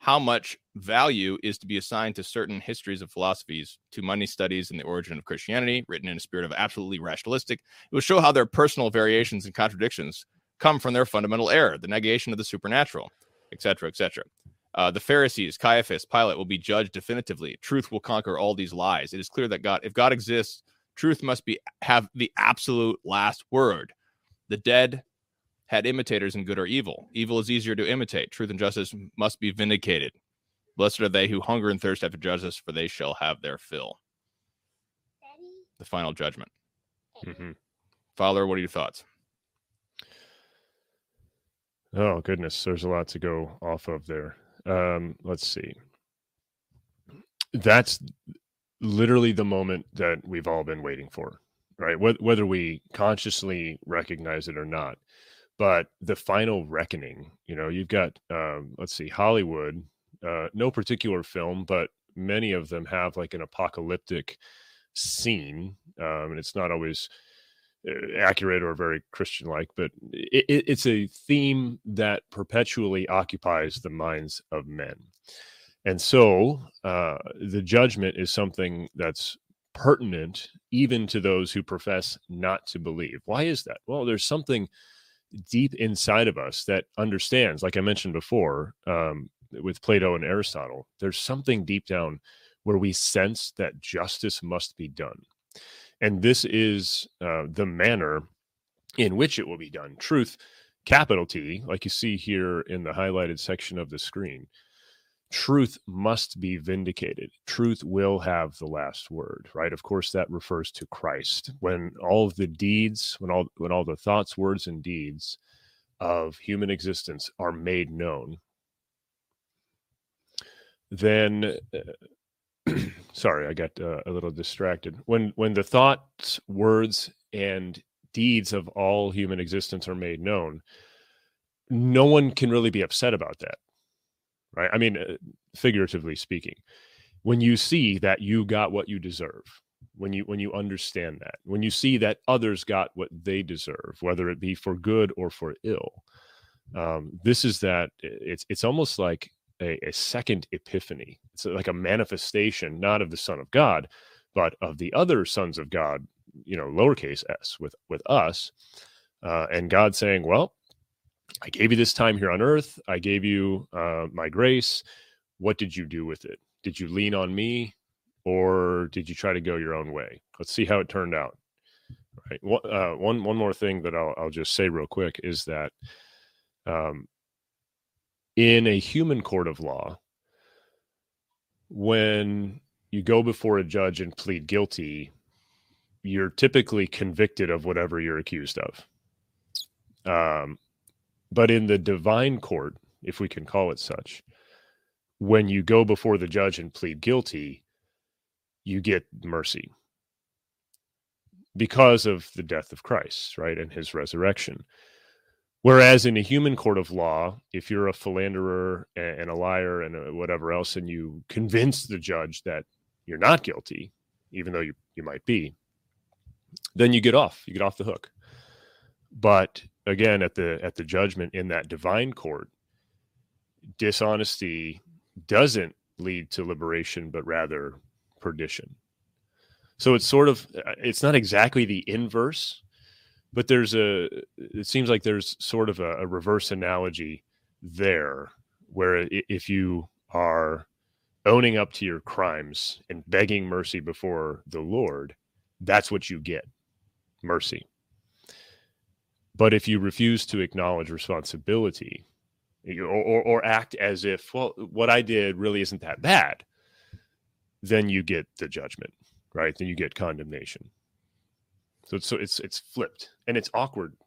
how much value is to be assigned to certain histories of philosophies, to money studies and the origin of Christianity, written in a spirit of absolutely rationalistic. It will show how their personal variations and contradictions come from their fundamental error, the negation of the supernatural, etc., etc. Uh, the Pharisees, Caiaphas, Pilate will be judged definitively. Truth will conquer all these lies. It is clear that God, if God exists, truth must be have the absolute last word. The dead had imitators in good or evil. Evil is easier to imitate. Truth and justice must be vindicated. Blessed are they who hunger and thirst after justice, for they shall have their fill. Daddy? The final judgment. Mhm. Father, what are your thoughts? Oh goodness, there's a lot to go off of there. Um, let's see. That's literally the moment that we've all been waiting for, right? Whether we consciously recognize it or not. But the final reckoning, you know, you've got, um, let's see, Hollywood, uh, no particular film, but many of them have like an apocalyptic scene. Um, and it's not always accurate or very Christian like, but it, it's a theme that perpetually occupies the minds of men. And so uh, the judgment is something that's pertinent even to those who profess not to believe. Why is that? Well, there's something deep inside of us that understands, like I mentioned before um, with Plato and Aristotle, there's something deep down where we sense that justice must be done. And this is uh, the manner in which it will be done. Truth, capital T, like you see here in the highlighted section of the screen truth must be vindicated. Truth will have the last word, right? Of course, that refers to Christ. When all of the deeds, when all when all the thoughts, words, and deeds of human existence are made known, then uh, *clears throat* sorry, I got uh, a little distracted. When when the thoughts, words, and deeds of all human existence are made known, no one can really be upset about that right? I mean, uh, figuratively speaking, when you see that you got what you deserve, when you when you understand that, when you see that others got what they deserve, whether it be for good or for ill, um, this is that it's it's almost like a, a second epiphany. It's like a manifestation, not of the Son of God, but of the other sons of God, you know, lowercase s with with us, uh, and God saying, "Well, I gave you this time here on earth. I gave you uh, my grace. What did you do with it? Did you lean on me or did you try to go your own way? Let's see how it turned out. Right. Uh, one, one more thing that I'll, I'll just say real quick is that um, in a human court of law, when you go before a judge and plead guilty, you're typically convicted of whatever you're accused of. Um, but in the divine court, if we can call it such, when you go before the judge and plead guilty, you get mercy because of the death of Christ, right, and his resurrection. Whereas in a human court of law, if you're a philanderer and a liar and whatever else, and you convince the judge that you're not guilty, even though you, you might be, then you get off. You get off the hook. But again at the at the judgment in that divine court dishonesty doesn't lead to liberation but rather perdition so it's sort of uh, it's not exactly the inverse but there's a it seems like there's sort of a, a reverse analogy there where if you are owning up to your crimes and begging mercy before the lord that's what you get mercy but if you refuse to acknowledge responsibility or, or, or, act as if, well, what I did really isn't that bad, then you get the judgment, right? Then you get condemnation. So it's, so it's, it's flipped. And it's awkward,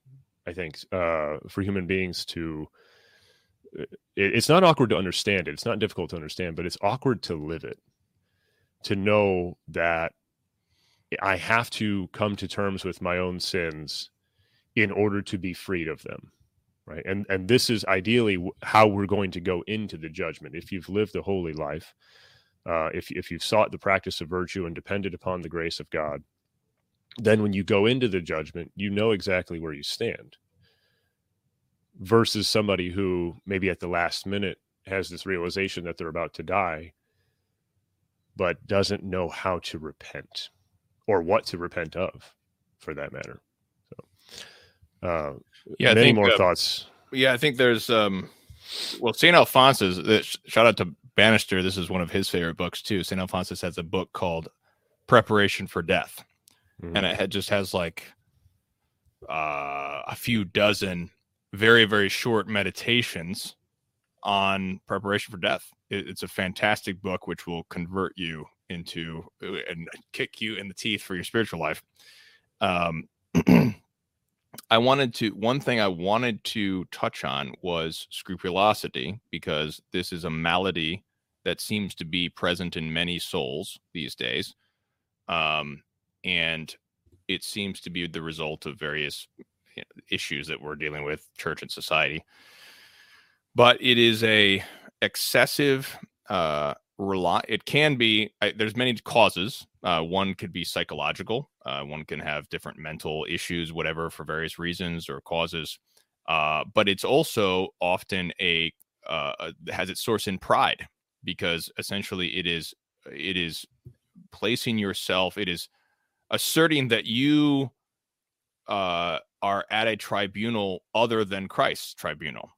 I think, uh, for human beings to, uh, it, it's not awkward to understand it. It's not difficult to understand, but it's awkward to live it, to know that I have to come to terms with my own sins in order to be freed of them right? And and this is ideally how we're going to go into the judgment. If you've lived a holy life uh, if, if you've sought the practice of virtue and depended upon the grace of god then when you go into the judgment you know exactly where you stand versus somebody who maybe at the last minute has this realization that they're about to die but doesn't know how to repent or what to repent of for that matter uh, yeah, many think, more uh, thoughts. Yeah, I think there's um, well, Saint Alphonsus. Uh, shout out to Bannister. This is one of his favorite books too. Saint Alphonsus has a book called Preparation for Death, mm-hmm. and it just has like uh, a few dozen very very short meditations on preparation for death. It, it's a fantastic book which will convert you into uh, and kick you in the teeth for your spiritual life. Um, *clears throat* I wanted to one thing I wanted to touch on was scrupulosity because this is a malady that seems to be present in many souls these days. Um, and it seems to be the result of various issues that we're dealing with church and society. But it is a excessive uh rely it can be I, there's many causes uh, one could be psychological uh, one can have different mental issues whatever for various reasons or causes uh, but it's also often a uh, has its source in pride because essentially it is it is placing yourself it is asserting that you uh, are at a tribunal other than christ's tribunal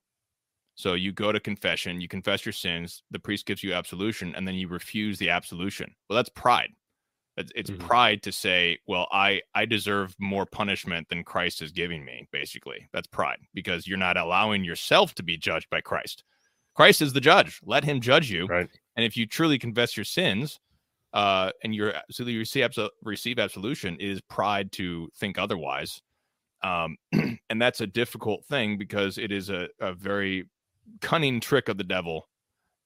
so you go to confession, you confess your sins, the priest gives you absolution, and then you refuse the absolution. Well, that's pride. It's, it's mm-hmm. pride to say, well, I I deserve more punishment than Christ is giving me. Basically, that's pride because you're not allowing yourself to be judged by Christ. Christ is the judge. Let Him judge you. Right. And if you truly confess your sins, uh, and you're so you receive receive absolution, is pride to think otherwise. Um, *clears throat* and that's a difficult thing because it is a, a very cunning trick of the devil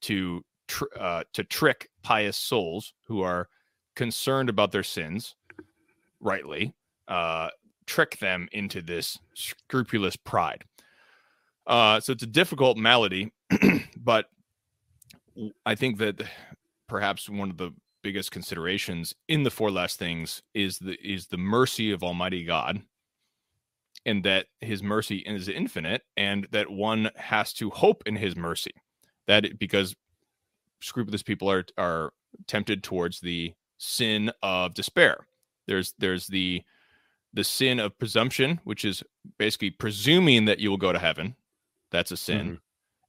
to tr- uh, to trick pious souls who are concerned about their sins, rightly, uh, trick them into this scrupulous pride. Uh, so it's a difficult malady, *clears throat* but I think that perhaps one of the biggest considerations in the four last things is the is the mercy of Almighty God and that his mercy is infinite and that one has to hope in his mercy. That it, because scrupulous people are are tempted towards the sin of despair. There's there's the the sin of presumption which is basically presuming that you will go to heaven. That's a sin. Mm-hmm.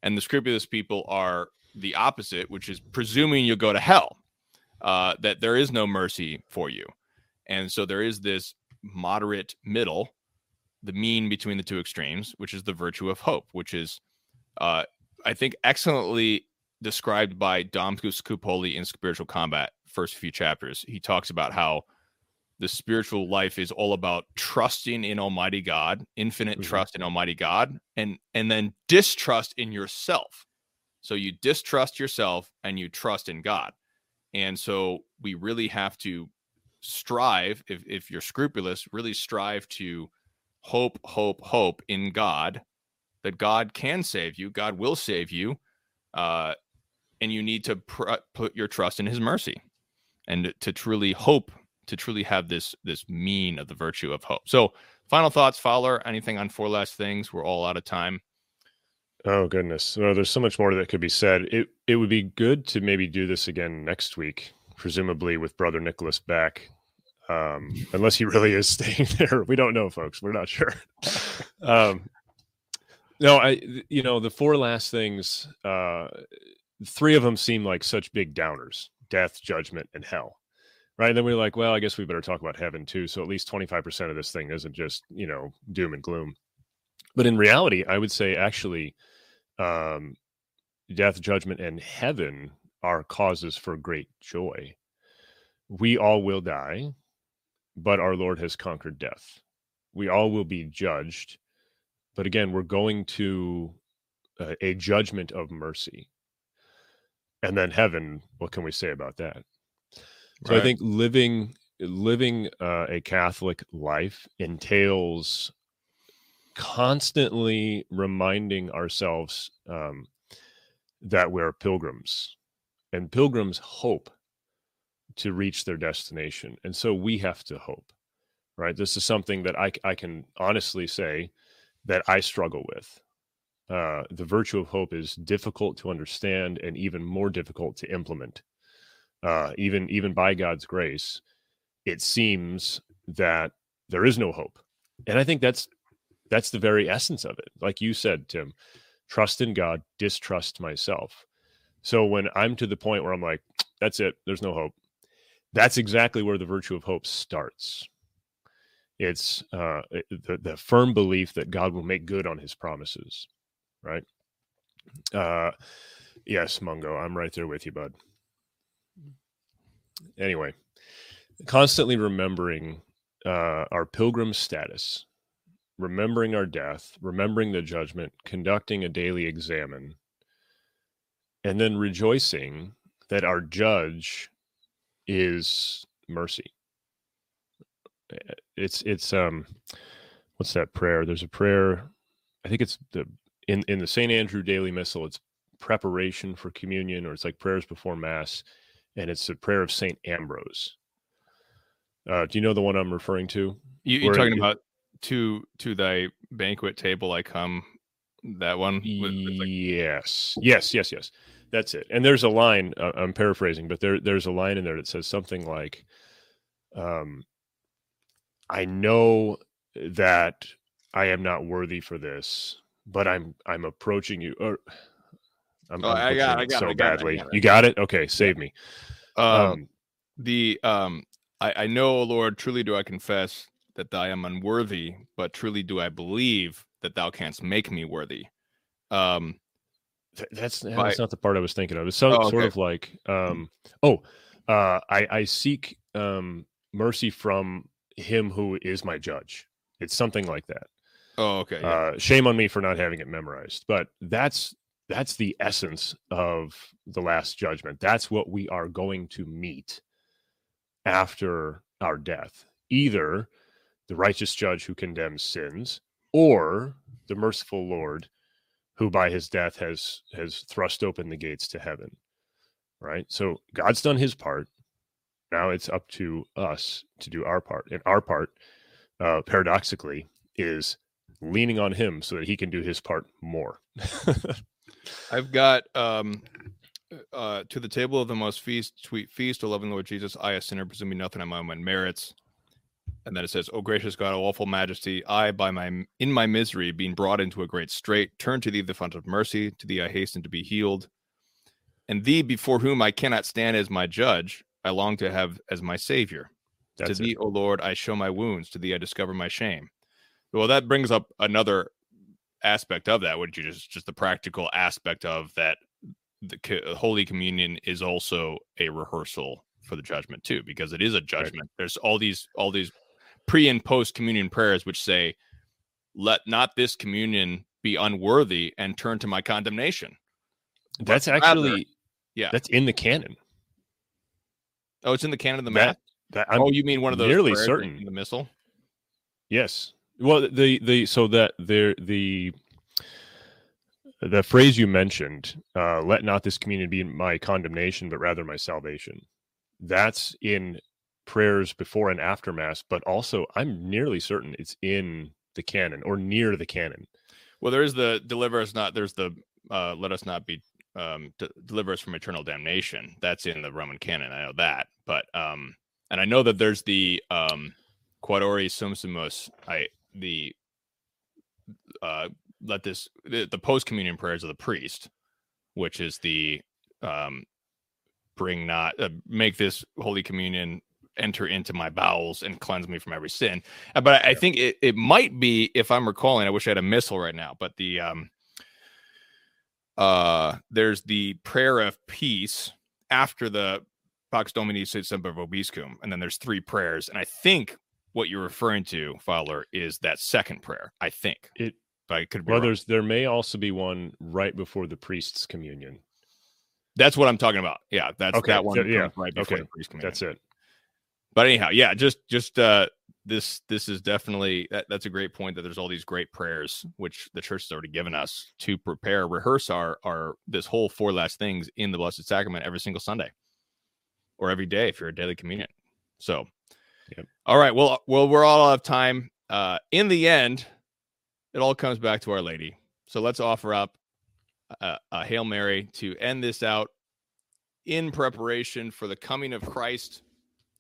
and the scrupulous people are the opposite which is presuming you'll go to hell uh, that there is no mercy for you and so there is this moderate middle the mean between the two extremes, which is the virtue of hope, which is, uh, I think, excellently described by Dominic Scupoli in Spiritual Combat, first few chapters. He talks about how the spiritual life is all about trusting in Almighty God, infinite mm-hmm. trust in Almighty God, and and then distrust in yourself. So you distrust yourself and you trust in God. And so we really have to strive, if, if you're scrupulous, really strive to hope, hope, hope in God that God can save you, God will save you, uh, and you need to pr- put your trust in His mercy, and to truly hope, to truly have this this mean of the virtue of hope. So, final thoughts, Fowler. Anything on four last things? We're all out of time. Oh goodness, well, there's so much more that could be said. It it would be good to maybe do this again next week, presumably with Brother Nicholas back um, *laughs* unless he really is *laughs* staying there. We don't know, folks. We're not sure. *laughs* um, no, I, you know, the four last things, uh, three of them seem like such big downers death, judgment, and hell. Right. And then we're like, well, I guess we better talk about heaven too. So at least 25% of this thing isn't just, you know, doom and gloom. But in reality, I would say actually, um, death, judgment, and heaven are causes for great joy. We all will die but our Lord has conquered death. We all will be judged, but again, we're going to a, a judgment of mercy. And then heaven, what can we say about that? So right. I think living living uh, a Catholic life entails constantly reminding ourselves um, that we're pilgrims, and pilgrims hope to reach their destination. And so we have to hope, right? This is something that I, I can honestly say that I struggle with. Uh, the virtue of hope is difficult to understand and even more difficult to implement. Uh, even even by God's grace, it seems that there is no hope, and I think that's that's the very essence of it. Like you said, Tim, trust in God, distrust myself. So when I'm to the point where I'm like, that's it, there's no hope that's exactly where the virtue of hope starts. It's uh, the, the firm belief that God will make good on his promises, right? Uh, yes, Mungo, I'm right there with you, bud. Anyway, constantly remembering uh, our pilgrim status remembering our death, remembering the judgment, conducting a daily examen, and then rejoicing that our judge is mercy. Eh, It's it's um what's that prayer? There's a prayer I think it's the in in the St. Andrew Daily Missal it's preparation for communion or it's like prayers before mass and it's the prayer of St. Ambrose. Uh, do you know the one I'm referring to? You, you're Where talking it- about to to thy banquet table I come. That one. with- like- yes, yes, yes, yes. That's it. And there's a line. Uh, I'm paraphrasing, but there there's a line in there that says something like, um, "I know that I am not worthy for this, but I'm I'm approaching you." Or I'm, Oh, I'm I got it, I got it, so I got it, I badly. got it. You got it. Okay, save me. um, Um, the um I, I know lord truly do i confess that i am unworthy but truly do i believe that thou canst make me worthy um Th- that's By- that's not the part I was thinking of. It's so, Oh, sort of like, um, oh, uh, I I seek um, mercy from him who is my judge. It's something like that. oh okay yeah. Uh, shame on me for not having it memorized, but that's that's the essence of the last judgment. That's what we are going to meet after our death. Either the righteous judge who condemns sins, or the merciful Lord who by his death has has thrust open the gates to heaven. Right? So God's done his part. Now it's up to us to do our part. And our part, uh, paradoxically, is leaning on him so that he can do his part more. *laughs* i've got um uh to the table of the most feast sweet feast o loving lord jesus i a sinner presuming nothing on my own merits and then it says, "O gracious God, O awful Majesty, I, by my in my misery, being brought into a great strait, turn to Thee the fount of mercy. To Thee I hasten to be healed, and Thee before whom I cannot stand as my judge, I long to have as my Savior. That's to it. Thee, O Lord, I show my wounds. To Thee I discover my shame." Well, that brings up another aspect of that, which is just the practical aspect of that. The uh, Holy Communion is also a rehearsal for the judgment too, because it is a judgment. There's all these all these pre and post communion prayers which say, "Let not this communion be unworthy and turn to my condemnation." That's actually yeah. That's in the canon. Oh, it's in the canon of the That- mass. That I'm oh, you mean one of those nearly certain. in the missal? Yes. Well, the the so that there the the phrase you mentioned, uh, "Let not this communion be my condemnation, but rather my salvation." That's in prayers before and after mass, but also I'm nearly certain it's in the canon or near the canon. Well, there is the deliver us not. There's the uh, let us not be um, d- deliver us from eternal damnation. That's in the Roman canon. I know that, but um, and I know that there's the um, Quod ore sumpsimus. I the uh, let this the, the post communion prayers of the priest, which is the um, bring not uh, make this holy communion enter into my bowels and cleanse me from every sin. Uh, But I, I think it, it might be, if I'm recalling, I wish I had a missal right now, but the um uh there's the prayer of peace after the Pax Domini sit semper vobiscum, and then there's three prayers. And I think what you're referring to, Fowler, is that second prayer. I think. It But I could be well, wrong. there's there may also be one right before the priest's communion. That's what I'm talking about. Yeah, that's Okay, that one. so- yeah, right before okay, the priest communion. That's it. But anyhow yeah just just uh this this is definitely that, that's a great point that there's all these great prayers which the church has already given us to prepare rehearse our our this whole four last things in the blessed sacrament every single sunday or every day if you're a daily communion. So Yep. all right well well we're all out of time. Uh in the end it all comes back to our lady. So let's offer up a, a hail mary to end this out in preparation for the coming of christ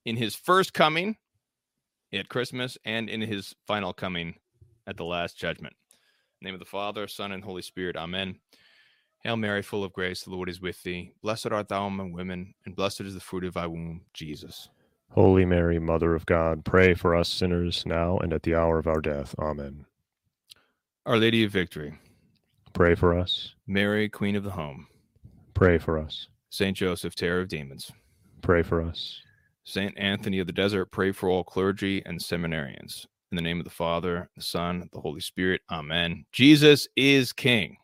in his first coming at Christmas and in his final coming at the last judgment. In the name of the Father, Son, and Holy Spirit. Amen. Hail Mary, full of grace, the Lord is with thee. Blessed art thou among women, and blessed is the fruit of thy womb, Jesus. Holy Mary, Mother of God, pray for us sinners now and at the hour of our death. Amen. Our Lady of Victory, Pray for us. Mary, Queen of the Home, Pray for us. Saint Joseph, Terror of Demons, Pray for us. Saint Anthony of the Desert, pray for all clergy and seminarians. In the name of the Father, the Son, the Holy Spirit. Amen. Jesus is King.